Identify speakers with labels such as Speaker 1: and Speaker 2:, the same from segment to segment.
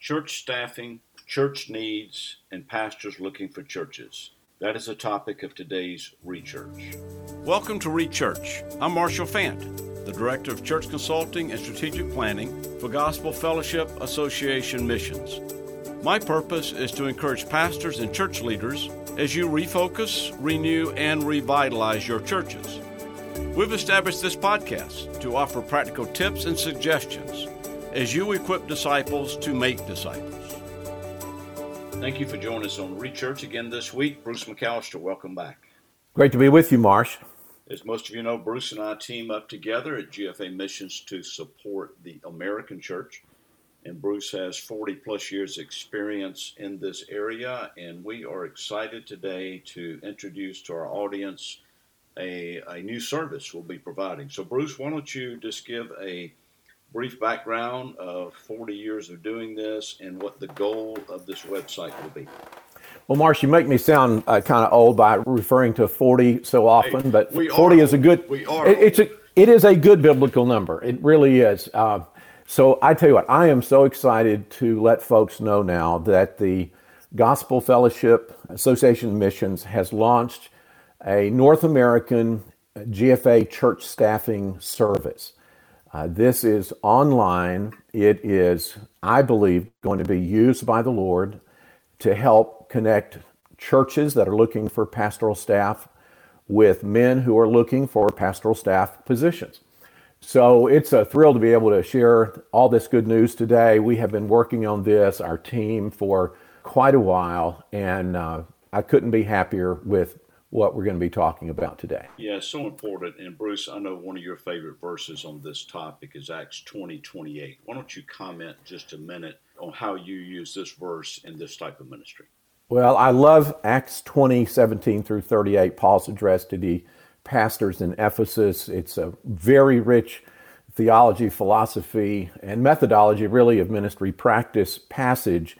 Speaker 1: church staffing, church needs, and pastors looking for churches. That is the topic of today's Rechurch. Welcome to Rechurch. I'm Marshall Fant, the Director of Church Consulting and Strategic Planning for Gospel Fellowship Association Missions. My purpose is to encourage pastors and church leaders as you refocus, renew, and revitalize your churches. We've established this podcast to offer practical tips and suggestions as you equip disciples to make disciples. Thank you for joining us on Rechurch again this week. Bruce McAllister, welcome back.
Speaker 2: Great to be with you, Marsh.
Speaker 1: As most of you know, Bruce and I team up together at GFA Missions to support the American church. And Bruce has 40 plus years experience in this area. And we are excited today to introduce to our audience a, a new service we'll be providing. So, Bruce, why don't you just give a brief background of 40 years of doing this and what the goal of this website will be.
Speaker 2: Well, Marsh, you make me sound uh, kind of old by referring to 40 so often, hey, but 40 is a good.
Speaker 1: We are.
Speaker 2: It, it's a. It is a good biblical number. It really is. Uh, so I tell you what, I am so excited to let folks know now that the Gospel Fellowship Association of Missions has launched a North American GFA church staffing service. Uh, this is online. It is, I believe, going to be used by the Lord to help connect churches that are looking for pastoral staff with men who are looking for pastoral staff positions. So it's a thrill to be able to share all this good news today. We have been working on this, our team, for quite a while, and uh, I couldn't be happier with what we're going to be talking about today.
Speaker 1: Yeah, so important. And Bruce, I know one of your favorite verses on this topic is Acts 20 28. Why don't you comment just a minute on how you use this verse in this type of ministry?
Speaker 2: Well, I love Acts 20 17 through 38, Paul's address to the pastors in Ephesus. It's a very rich theology, philosophy, and methodology, really, of ministry practice passage.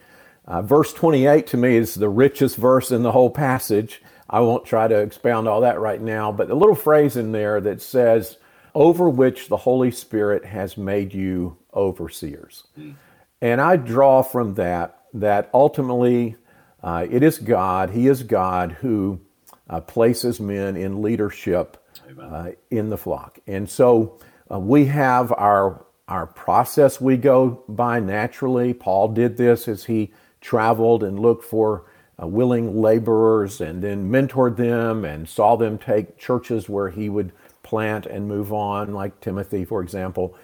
Speaker 2: Uh, verse 28 to me is the richest verse in the whole passage. I won't try to expound all that right now, but a little phrase in there that says, over which the Holy Spirit has made you overseers. Mm. And I draw from that that ultimately uh, it is God, He is God who uh, places men in leadership uh, in the flock. And so uh, we have our, our process we go by naturally. Paul did this as he traveled and looked for uh, willing laborers and then mentored them and saw them take churches where he would plant and move on, like Timothy, for example.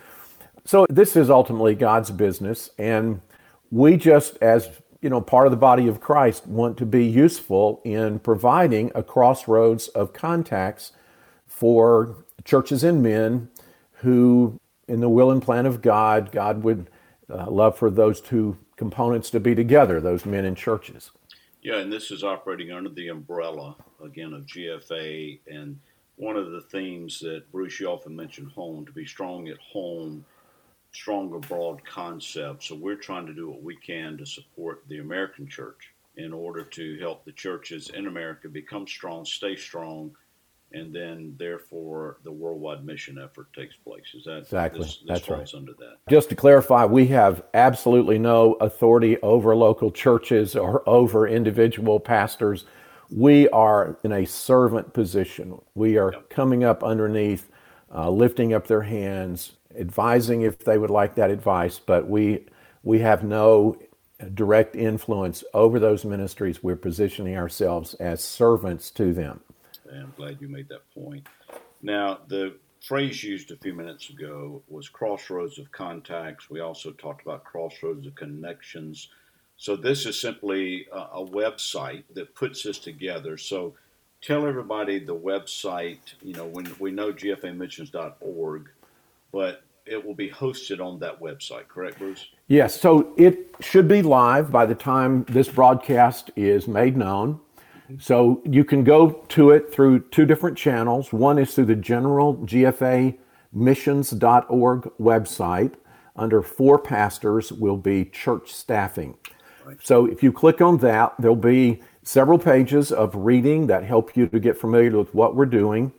Speaker 2: So this is ultimately God's business, and we just, as you know, part of the body of Christ, want to be useful in providing a crossroads of contacts for churches and men who, in the will and plan of God, God would uh, love for those two components to be together, those men and churches.
Speaker 1: Yeah, and this is operating under the umbrella, again, of GFA. And one of the themes that Bruce, you often mentioned home, to be strong at home, strong abroad concept. So we're trying to do what we can to support the American church in order to help the churches in America become strong, stay strong, and then therefore the worldwide mission effort takes place. Is that
Speaker 2: exactly
Speaker 1: this,
Speaker 2: this that's
Speaker 1: right?
Speaker 2: Under
Speaker 1: that.
Speaker 2: Just to clarify, we have absolutely no authority over local churches or over individual pastors. We are in a servant position. We are yep. coming up underneath, uh, lifting up their hands, advising if they would like that advice, but we we have no direct influence over those ministries. We're positioning ourselves as servants to them.
Speaker 1: I'm glad you made that point. Now, the phrase used a few minutes ago was crossroads of contacts. We also talked about crossroads of connections. So, this is simply a, a website that puts this together. So, tell everybody the website. You know, when we know gfamissions.org, but it will be hosted on that website, correct, Bruce?
Speaker 2: Yes. So it should be live by the time this broadcast is made known. So you can go to it through two different channels. One is through the general GFA missions.org website. Under for pastors will be church staffing. So if you click on that, there'll be several pages of reading that help you to get familiar with what we're doing.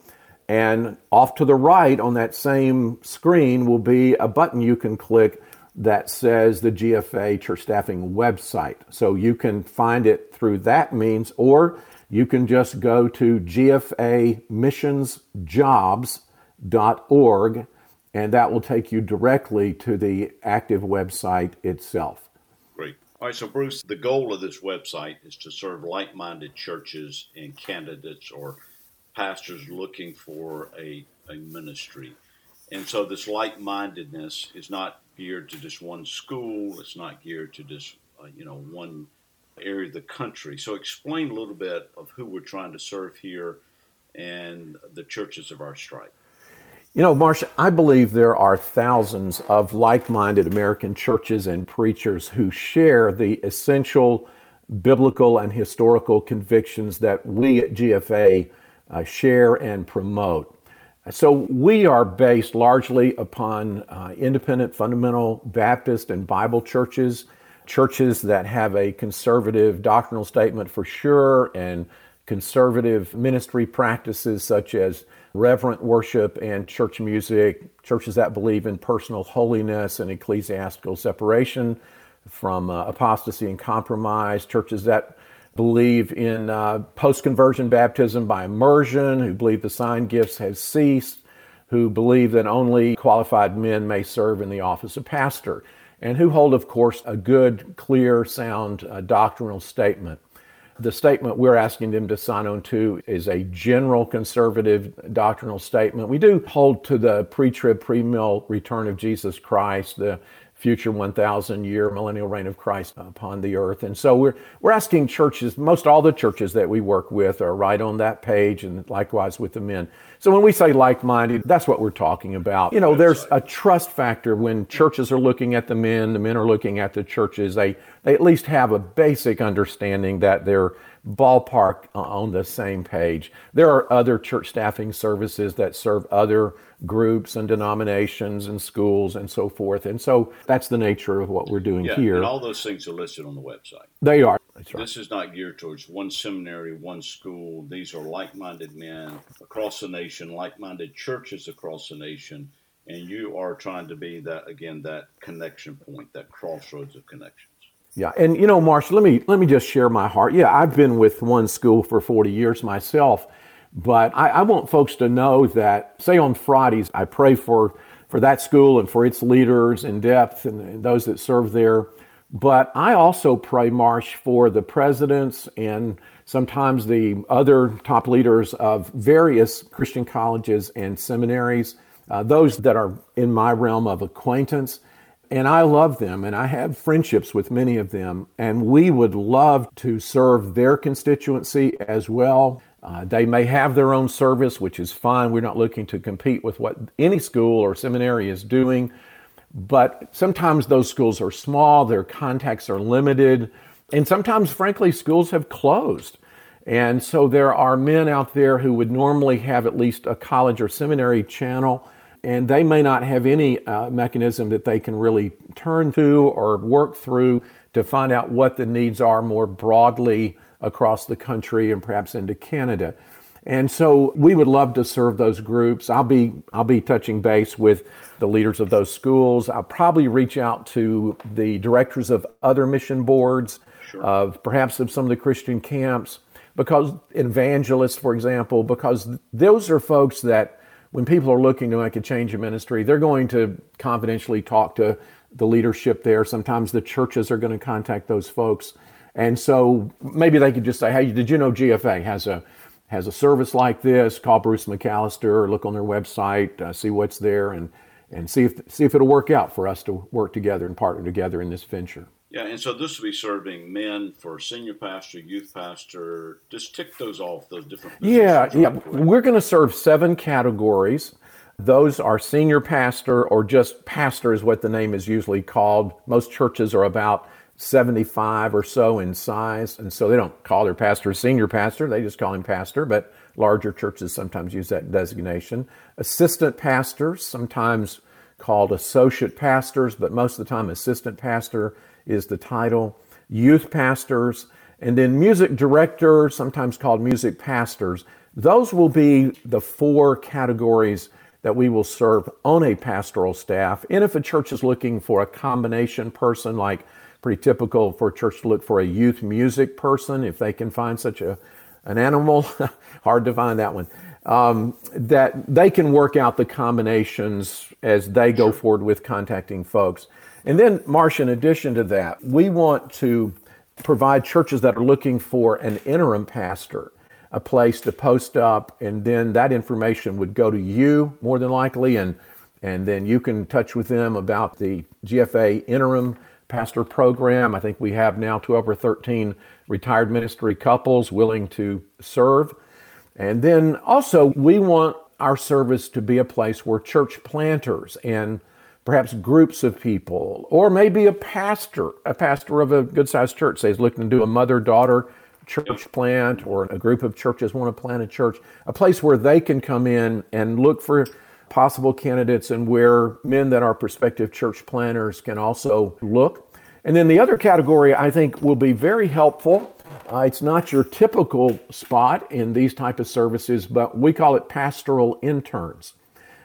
Speaker 2: And off to the right on that same screen will be a button you can click that says the GFA church staffing website. So you can find it through that means, or you can just go to gfamissionsjobs.org and that will take you directly to the active website itself.
Speaker 1: Great. All right, so Bruce, the goal of this website is to serve like minded churches and candidates or pastors looking for a, a ministry. And so this like mindedness is not geared to just one school, it's not geared to just, uh, you know, one area of the country. So explain a little bit of who we're trying to serve here and the churches of our stripe.
Speaker 2: You know, Marsha, I believe there are thousands of like minded American churches and preachers who share the essential biblical and historical convictions that we at GFA uh, share and promote. So we are based largely upon uh, independent fundamental Baptist and Bible churches, churches that have a conservative doctrinal statement for sure, and conservative ministry practices such as reverent worship and church music, churches that believe in personal holiness and ecclesiastical separation from uh, apostasy and compromise, churches that believe in uh, post conversion baptism by immersion, who believe the sign gifts have ceased, who believe that only qualified men may serve in the office of pastor, and who hold, of course, a good, clear, sound uh, doctrinal statement. The statement we're asking them to sign on to is a general conservative doctrinal statement. We do hold to the pre trib, pre mill return of Jesus Christ, the future 1,000 year millennial reign of Christ upon the earth. And so we're, we're asking churches, most all the churches that we work with are right on that page, and likewise with the men. So when we say like minded, that's what we're talking about. You know, there's a trust factor when churches are looking at the men, the men are looking at the churches. They, they at least have a basic understanding that they're ballpark on the same page. There are other church staffing services that serve other groups and denominations and schools and so forth. And so that's the nature of what we're doing
Speaker 1: yeah,
Speaker 2: here.
Speaker 1: And all those things are listed on the website.
Speaker 2: They are.
Speaker 1: Right. This is not geared towards one seminary, one school. These are like minded men across the nation, like minded churches across the nation. And you are trying to be that, again, that connection point, that crossroads of connections.
Speaker 2: Yeah, and you know, Marshall, let me let me just share my heart. Yeah, I've been with one school for 40 years myself, but I, I want folks to know that, say on Fridays, I pray for for that school and for its leaders in depth and, and those that serve there. But I also pray, Marsh, for the presidents and sometimes the other top leaders of various Christian colleges and seminaries, uh, those that are in my realm of acquaintance. And I love them and I have friendships with many of them. And we would love to serve their constituency as well. Uh, they may have their own service, which is fine. We're not looking to compete with what any school or seminary is doing. But sometimes those schools are small, their contacts are limited, and sometimes, frankly, schools have closed. And so there are men out there who would normally have at least a college or seminary channel and they may not have any uh, mechanism that they can really turn to or work through to find out what the needs are more broadly across the country and perhaps into Canada. And so we would love to serve those groups. I'll be I'll be touching base with the leaders of those schools. I'll probably reach out to the directors of other mission boards, sure. of perhaps of some of the Christian camps, because evangelists, for example, because those are folks that when people are looking to make a change in ministry, they're going to confidentially talk to the leadership there. Sometimes the churches are going to contact those folks. And so maybe they could just say, hey, did you know GFA has a has a service like this? Call Bruce McAllister, look on their website, uh, see what's there, and and see if see if it'll work out for us to work together and partner together in this venture.
Speaker 1: Yeah, and so this will be serving men for senior pastor, youth pastor. Just tick those off, those different
Speaker 2: Yeah, yeah. We're going to serve seven categories. Those are senior pastor or just pastor is what the name is usually called. Most churches are about 75 or so in size, and so they don't call their pastor a senior pastor, they just call him pastor, but larger churches sometimes use that designation. Assistant pastors, sometimes called associate pastors, but most of the time assistant pastor is the title. Youth pastors, and then music directors, sometimes called music pastors. Those will be the four categories that we will serve on a pastoral staff. And if a church is looking for a combination person, like pretty typical for a church to look for a youth music person, if they can find such a an animal, hard to find that one. Um, that they can work out the combinations as they go forward with contacting folks. And then, Marsh, in addition to that, we want to provide churches that are looking for an interim pastor a place to post up, and then that information would go to you more than likely, and and then you can touch with them about the GFA interim pastor program. I think we have now 12 or 13 retired ministry couples willing to serve. And then also, we want our service to be a place where church planters and perhaps groups of people, or maybe a pastor, a pastor of a good sized church, say, is looking to do a mother daughter church plant or a group of churches want to plant a church, a place where they can come in and look for possible candidates and where men that are prospective church planters can also look. And then the other category I think will be very helpful. Uh, it's not your typical spot in these type of services, but we call it pastoral interns.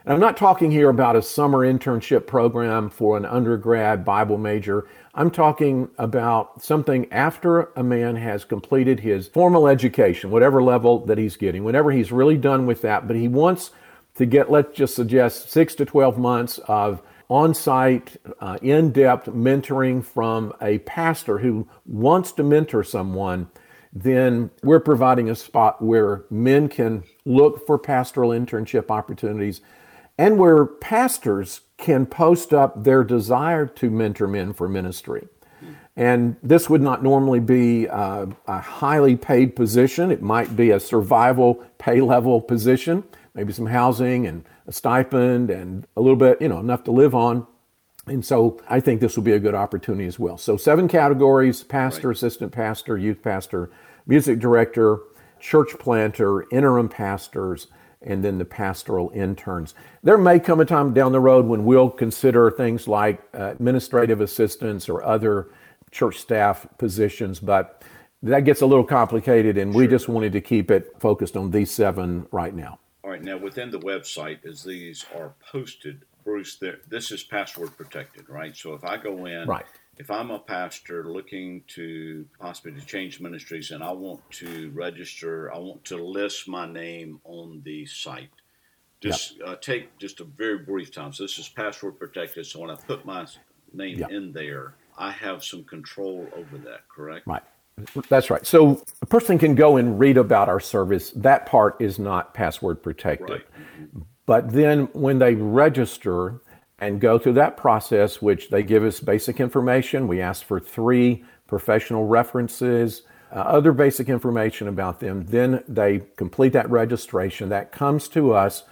Speaker 2: And I'm not talking here about a summer internship program for an undergrad Bible major. I'm talking about something after a man has completed his formal education, whatever level that he's getting, whenever he's really done with that, but he wants to get, let's just suggest, six to 12 months of on site, uh, in depth mentoring from a pastor who wants to mentor someone, then we're providing a spot where men can look for pastoral internship opportunities and where pastors can post up their desire to mentor men for ministry. And this would not normally be a, a highly paid position. It might be a survival pay level position, maybe some housing and a stipend and a little bit, you know, enough to live on. And so I think this will be a good opportunity as well. So, seven categories pastor, right. assistant pastor, youth pastor, music director, church planter, interim pastors, and then the pastoral interns. There may come a time down the road when we'll consider things like uh, administrative assistants or other church staff positions, but that gets a little complicated, and sure. we just wanted to keep it focused on these seven right now.
Speaker 1: Right, now within the website, as these are posted, Bruce, this is password protected, right? So if I go in,
Speaker 2: right
Speaker 1: if I'm a pastor looking to possibly to change ministries and I want to register, I want to list my name on the site. Just yep. uh, take just a very brief time. So this is password protected. So when I put my name yep. in there, I have some control over that. Correct?
Speaker 2: Right. That's right. So a person can go and read about our service. That part is not password protected. Right. But then when they register, and go through that process, which they give us basic information. We ask for three professional references, uh, other basic information about them. Then they complete that registration. That comes to us.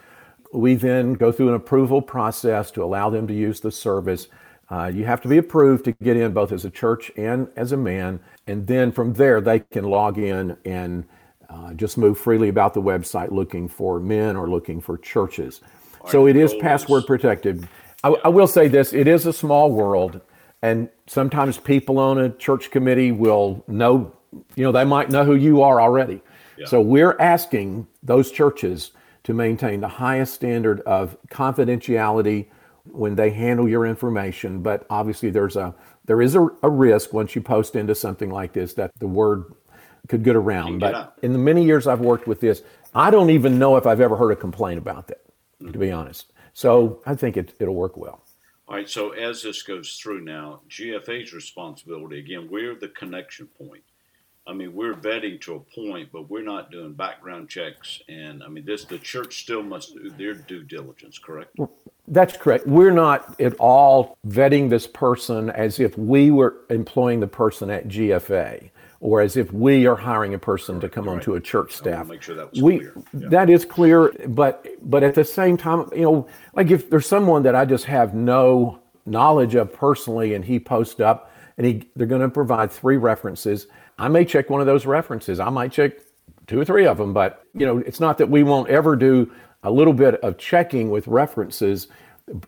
Speaker 2: We then go through an approval process to allow them to use the service. Uh, you have to be approved to get in both as a church and as a man. And then from there, they can log in and uh, just move freely about the website looking for men or looking for churches. so it is password protected. I, I will say this it is a small world, and sometimes people on a church committee will know, you know, they might know who you are already. Yeah. So we're asking those churches to maintain the highest standard of confidentiality when they handle your information. But obviously, there's a there is a, a risk once you post into something like this that the word could get around. But in the many years I've worked with this, I don't even know if I've ever heard a complaint about that. Mm-hmm. To be honest, so I think it, it'll work well.
Speaker 1: All right. So as this goes through now, GFA's responsibility again, we're the connection point. I mean, we're vetting to a point, but we're not doing background checks. And I mean, this the church still must do their due diligence, correct?
Speaker 2: That's correct. We're not at all vetting this person as if we were employing the person at GFA or as if we are hiring a person right, to come right. onto a church staff.
Speaker 1: Make sure that we,
Speaker 2: yeah. That is clear, but but at the same time, you know, like if there's someone that I just have no knowledge of personally, and he posts up, and he they're going to provide three references. I may check one of those references. I might check two or three of them, but you know, it's not that we won't ever do a little bit of checking with references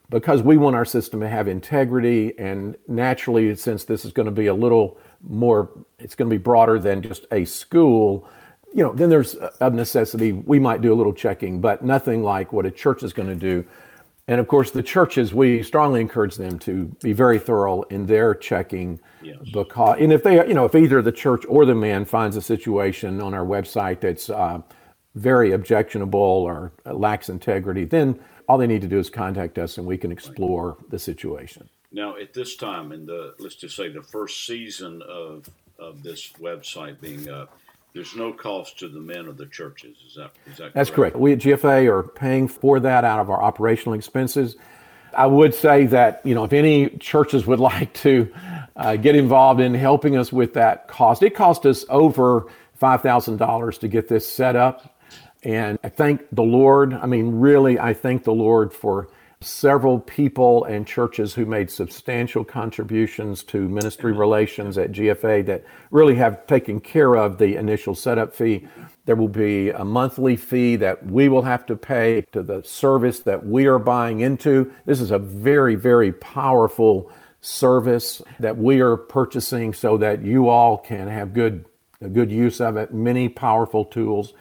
Speaker 2: because we want our system to have integrity and naturally since this is going to be a little more it's going to be broader than just a school you know, then there's a necessity. We might do a little checking, but nothing like what a church is going to do. And of course, the churches, we strongly encourage them to be very thorough in their checking. Yes. Because, and if they, you know, if either the church or the man finds a situation on our website that's uh, very objectionable or lacks integrity, then all they need to do is contact us and we can explore the situation.
Speaker 1: Now, at this time, in the let's just say the first season of of this website being up, there's no cost to the men of the churches. Is that is that
Speaker 2: That's correct? correct. We at GFA are paying for that out of our operational expenses. I would say that you know if any churches would like to uh, get involved in helping us with that cost, it cost us over five thousand dollars to get this set up, and I thank the Lord. I mean, really, I thank the Lord for several people and churches who made substantial contributions to ministry relations at GFA that really have taken care of the initial setup fee. There will be a monthly fee that we will have to pay to the service that we are buying into. This is a very, very powerful service that we are purchasing so that you all can have good, good use of it. Many powerful tools.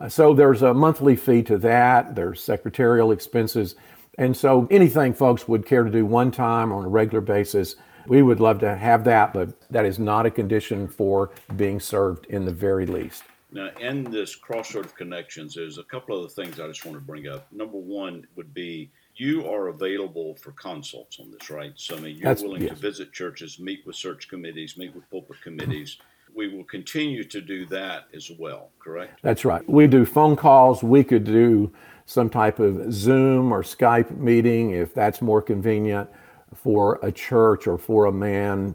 Speaker 2: Uh, so there's a monthly fee to that. There's secretarial expenses. And so anything folks would care to do one time on a regular basis, we would love to have that, but that is not a condition for being served in the very least.
Speaker 1: Now, in this crossroad of connections, there's a couple of things I just want to bring up. Number one would be you are available for consults on this, right? So, I mean, you're That's, willing yes. to visit churches, meet with search committees, meet with pulpit committees. We will continue to do that as well, correct?
Speaker 2: That's right. We do phone calls. We could do some type of Zoom or Skype meeting if that's more convenient for a church or for a man.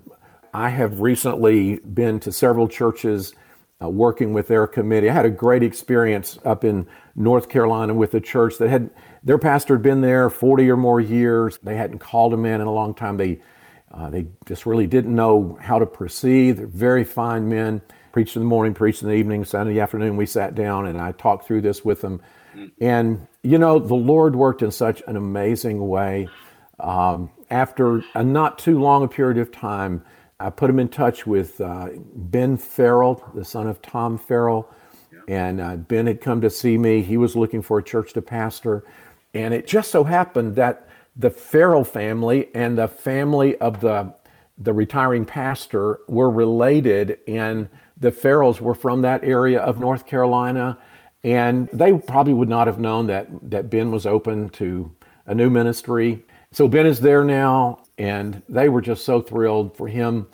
Speaker 2: I have recently been to several churches uh, working with their committee. I had a great experience up in North Carolina with a church that had their pastor had been there 40 or more years. They hadn't called a man in a long time. They uh, they just really didn't know how to proceed. They're very fine men. Preached in the morning, preached in the evening, Sunday afternoon. We sat down and I talked through this with them and, you know, the Lord worked in such an amazing way. Um, after a not too long a period of time, I put him in touch with uh, Ben Farrell, the son of Tom Farrell. And uh, Ben had come to see me. He was looking for a church to pastor. And it just so happened that the Farrell family and the family of the, the retiring pastor were related. And the Farrells were from that area of North Carolina. And they probably would not have known that, that Ben was open to a new ministry. So Ben is there now, and they were just so thrilled for him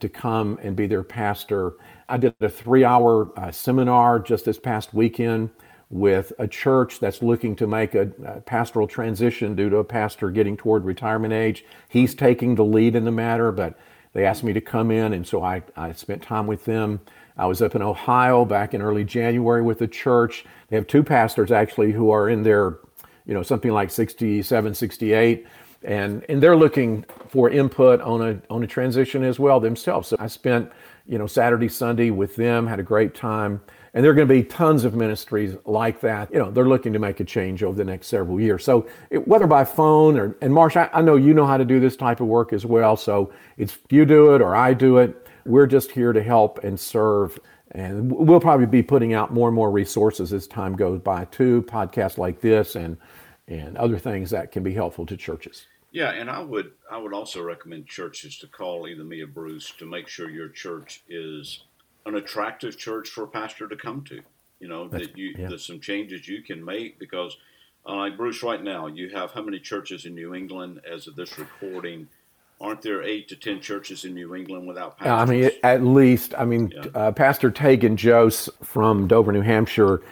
Speaker 2: to come and be their pastor. I did a three hour uh, seminar just this past weekend with a church that's looking to make a, pastoral transition due to a pastor getting toward retirement age. He's taking the lead in the matter, but they asked me to come in, and so I, I spent time with them I was up in Ohio back in early January with the church. They have two pastors actually who are in their, you know, something like 67, 68, and and they're looking for input on a on a transition as well themselves. So I spent, you know, Saturday, Sunday with them, had a great time. And there are going to be tons of ministries like that. You know, they're looking to make a change over the next several years. So it, whether by phone or, and Marsh, I, I know you know how to do this type of work as well. So it's you do it or I do it we're just here to help and serve. And we'll probably be putting out more and more resources as time goes by too, podcasts like this and and other things that can be helpful to churches.
Speaker 1: Yeah, and I would I would also recommend churches to call either me or Bruce to make sure your church is an attractive church for a pastor to come to. You know That's, that you yeah. there's some changes you can make because, uh, like Bruce, right now you have how many churches in New England as of this recording? aren't there eight to ten churches in New England without pastors?
Speaker 2: I mean, at least. I mean, yeah. uh, Pastor Tegan Jose from Dover, New Hampshire,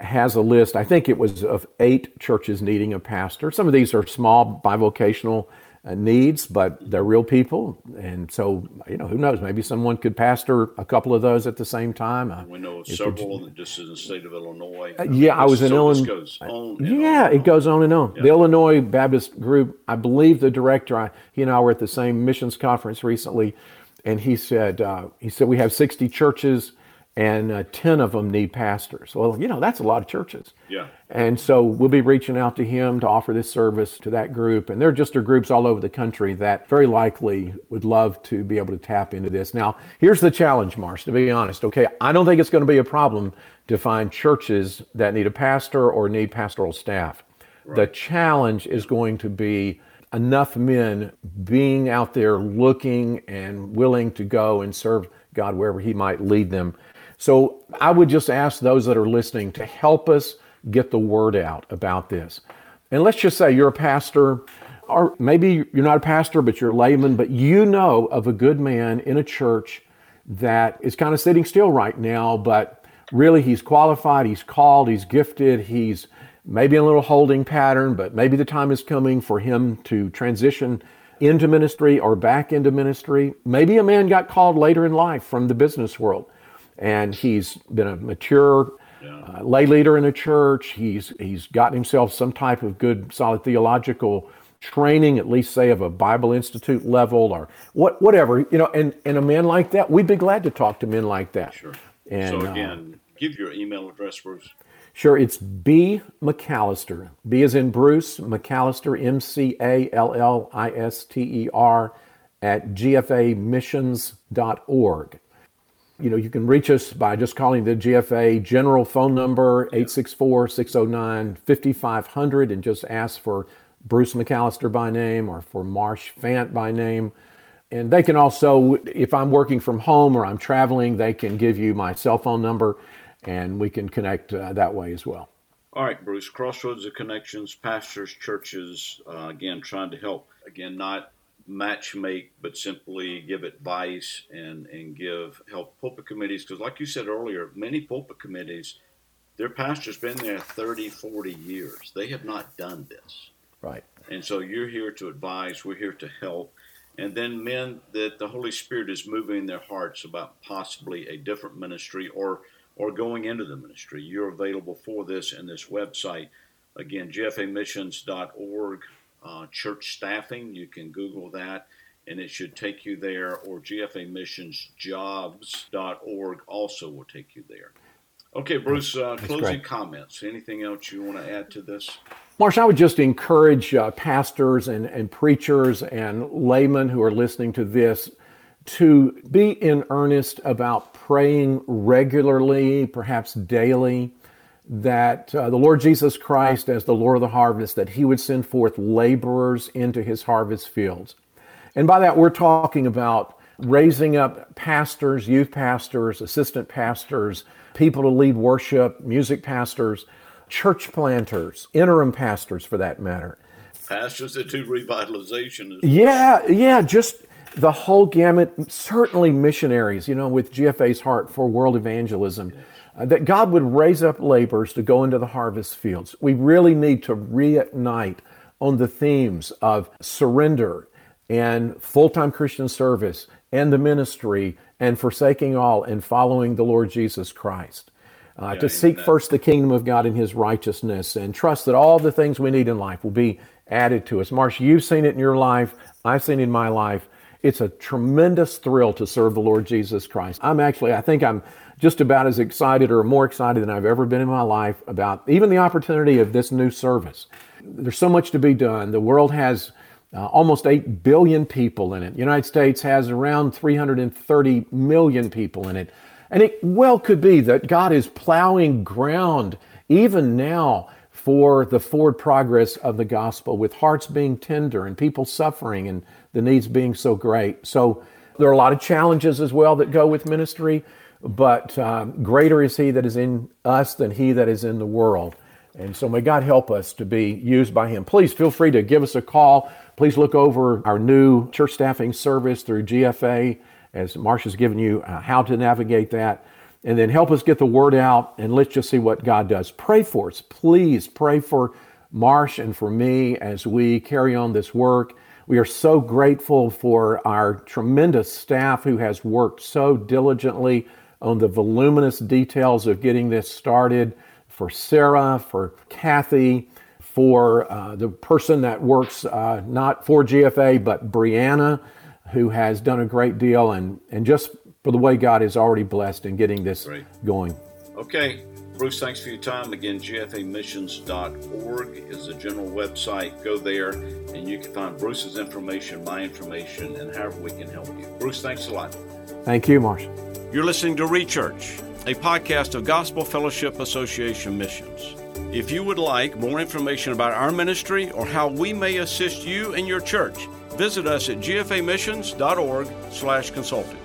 Speaker 2: has a list. I think it was of eight churches needing a pastor. Some of these are small bivocational uh, needs, but they're real people. And so, you know, who knows? Maybe someone could pastor a couple of those at the same time.
Speaker 1: Uh, we know several just in the state of Illinois.
Speaker 2: Uh, yeah, I was in Illinois. Yeah, on it goes on and on. Yeah. The Illinois Baptist group, I believe the director, I, he and I were at the same missions conference recently, and he said, uh, he said, we have 60 churches and uh, 10 of them need pastors. Well, you know, that's a lot of churches.
Speaker 1: Yeah.
Speaker 2: And so we'll be reaching out to him to offer this service to that group. And there are just are groups all over the country that very likely would love to be able to tap into this. Now, here's the challenge, Marsh, to be honest. Okay, I don't think it's going to be a problem to find churches that need a pastor or need pastoral staff. Right. The challenge is going to be enough men being out there looking and willing to go and serve God wherever He might lead them. So I would just ask those that are listening to help us get the word out about this. And let's just say you're a pastor, or maybe you're not a pastor, but you're a layman, but you know of a good man in a church that is kind of sitting still right now, but really he's qualified, he's called, he's gifted, he's maybe in a little holding pattern, but maybe the time is coming for him to transition into ministry or back into ministry. Maybe a man got called later in life from the business world and he's been a mature uh, lay leader in a church. He's he's gotten himself some type of good solid theological training, at least say of a Bible Institute level or what whatever, you know, and, and a man like that, we'd be glad to talk to men like that.
Speaker 1: Sure. And, so again, uh, give your email address, Bruce.
Speaker 2: Sure, it's B McAllister. B is in Bruce, McAllister, M C A L L I S T E R, at gfamissions.org. You know, you can reach us by just calling the GFA general phone number, 864 609 5500, and just ask for Bruce McAllister by name or for Marsh Fant by name. And they can also, if I'm working from home or I'm traveling, they can give you my cell phone number and we can connect uh, that way as well.
Speaker 1: All right, Bruce. Crossroads of Connections, pastors, churches, uh, again, trying to help, again, not match make, but simply give advice and, and give help pulpit committees. Because, like you said earlier, many pulpit committees, their pastor's been there 30, 40 years. They have not done this.
Speaker 2: Right.
Speaker 1: And so you're here to advise, we're here to help. And then men that the Holy Spirit is moving their hearts about possibly a different ministry or or going into the ministry. You're available for this in this website. Again, gfamissions.org, uh, church staffing. You can Google that and it should take you there, or gfamissionsjobs.org also will take you there. Okay, Bruce, uh, closing great. comments. Anything else you want to add to this?
Speaker 2: Marsh, I would just encourage uh, pastors and, and preachers and laymen who are listening to this to be in earnest about praying regularly, perhaps daily, that uh, the Lord Jesus Christ, as the Lord of the harvest, that he would send forth laborers into his harvest fields. And by that, we're talking about raising up pastors, youth pastors, assistant pastors, people to lead worship, music pastors, church planters, interim pastors for that matter.
Speaker 1: Pastors that do revitalization.
Speaker 2: Yeah, yeah, just the whole gamut, certainly missionaries, you know, with GFA's heart for world evangelism, that God would raise up laborers to go into the harvest fields. We really need to reignite on the themes of surrender and full time Christian service and the ministry and forsaking all and following the Lord Jesus Christ. Uh, yeah, to seek first the kingdom of God and his righteousness and trust that all the things we need in life will be added to us. Marsh, you've seen it in your life. I've seen it in my life. It's a tremendous thrill to serve the Lord Jesus Christ. I'm actually, I think I'm just about as excited or more excited than I've ever been in my life about even the opportunity of this new service. There's so much to be done. The world has uh, almost 8 billion people in it. The United States has around 330 million people in it. And it well could be that God is plowing ground even now for the forward progress of the gospel with hearts being tender and people suffering and the needs being so great. So there are a lot of challenges as well that go with ministry, but um, greater is He that is in us than He that is in the world. And so may God help us to be used by Him. Please feel free to give us a call. Please look over our new church staffing service through GFA, as Marsh has given you uh, how to navigate that. And then help us get the word out, and let's just see what God does. Pray for us. Please pray for Marsh and for me as we carry on this work. We are so grateful for our tremendous staff who has worked so diligently on the voluminous details of getting this started. For Sarah, for Kathy, for uh, the person that works uh, not for GFA but Brianna, who has done a great deal, and, and just for the way God is already blessed in getting this Great. going.
Speaker 1: Okay. Bruce, thanks for your time. Again, gfamissions.org is the general website. Go there and you can find Bruce's information, my information, and however we can help you. Bruce, thanks a lot.
Speaker 2: Thank you, Marshall.
Speaker 1: You're listening to Rechurch, a podcast of Gospel Fellowship Association Missions. If you would like more information about our ministry or how we may assist you and your church, visit us at gfamissions.org slash consulting.